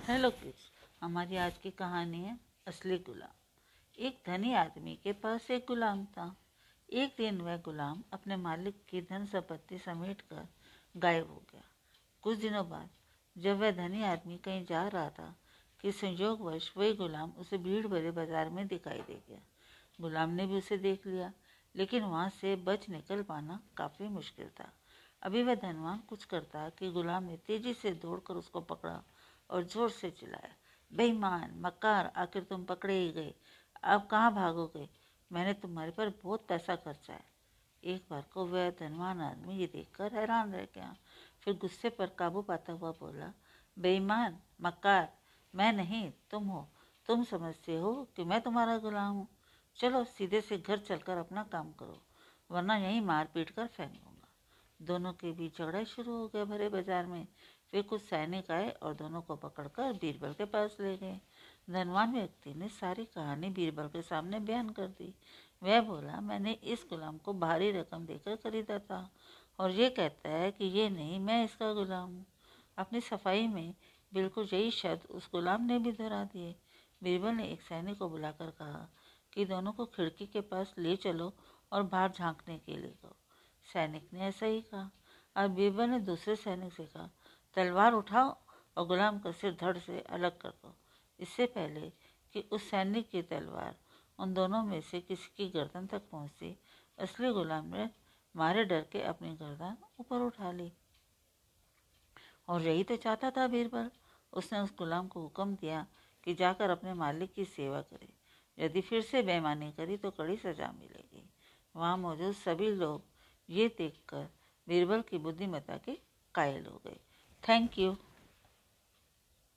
Hello kids हमारी आज की कहानी है असली गुलाम। एक धनी आदमी के पास एक गुलाम था। एक दिन वह गुलाम अपने मालिक की धन संपत्ति समेट कर गायब हो गया। कुछ दिनों बाद जब वह धनी आदमी कहीं जा रहा था कि संयोगवश वही गुलाम उसे भीड़ भरे बाज़ार में दिखाई दे गया। गुलाम ने भी उसे देख लिया, लेकिन वहाँ से बच निकल पाना काफ़ी मुश्किल था। अभी वह धनवान कुछ करता कि गुलाम ने तेज़ी से दौड़कर उसको पकड़ा और ज़ोर से चिल्लाया, बेईमान, मक्कार, आखिर तुम पकड़े ही गए। अब कहाँ भागोगे? मैंने तुम्हारे पर बहुत पैसा खर्चा है। एक बार को वह धनवान आदमी ये देखकर हैरान रह गया। फिर गुस्से पर काबू पाता हुआ बोला, बेईमान, मक्कार, मैं नहीं, तुम हो। तुम समझते हो कि मैं तुम्हारा गुलाम हूँ। चलो, सीधे से घर चलकर अपना काम करो, वरना यहीं मार पीट कर फेंक दूँगा। दोनों के बीच झगड़ा शुरू हो गया भरे बाज़ार में। वे कुछ सैनिक आए और दोनों को पकड़कर बीरबल के पास ले गए। धनवान व्यक्ति ने सारी कहानी बीरबल के सामने बयान कर दी। वह बोला, मैंने इस गुलाम को भारी रकम देकर खरीदा था और ये कहता है कि ये नहीं, मैं इसका गुलाम हूँ। अपनी सफ़ाई में बिल्कुल यही शब्द उस गुलाम ने भी दोहरा दिए। बीरबल ने एक सैनिक को बुलाकर कहा कि दोनों को खिड़की के पास ले चलो और बाहर झांकने के लिए कहो। सैनिक ने ऐसा ही कहा। अब बीरबल ने दूसरे सैनिक से कहा तलवार उठाओ और गुलाम का सिर धड़ से अलग कर दो। इससे पहले कि उस सैनिक की तलवार उन दोनों में से किसी की गर्दन तक पहुँचती असली गुलाम ने मारे डर के अपनी गर्दन ऊपर उठा ली। और यही तो चाहता था बीरबल उसने उस गुलाम को हुक्म दिया कि जाकर अपने मालिक की सेवा करे। यदि फिर से बेईमानी करी तो कड़ी सजा मिलेगी। वहाँ मौजूद सभी लोग ये देखकर बीरबल की बुद्धिमत्ता के कायल हो गए। Thank you.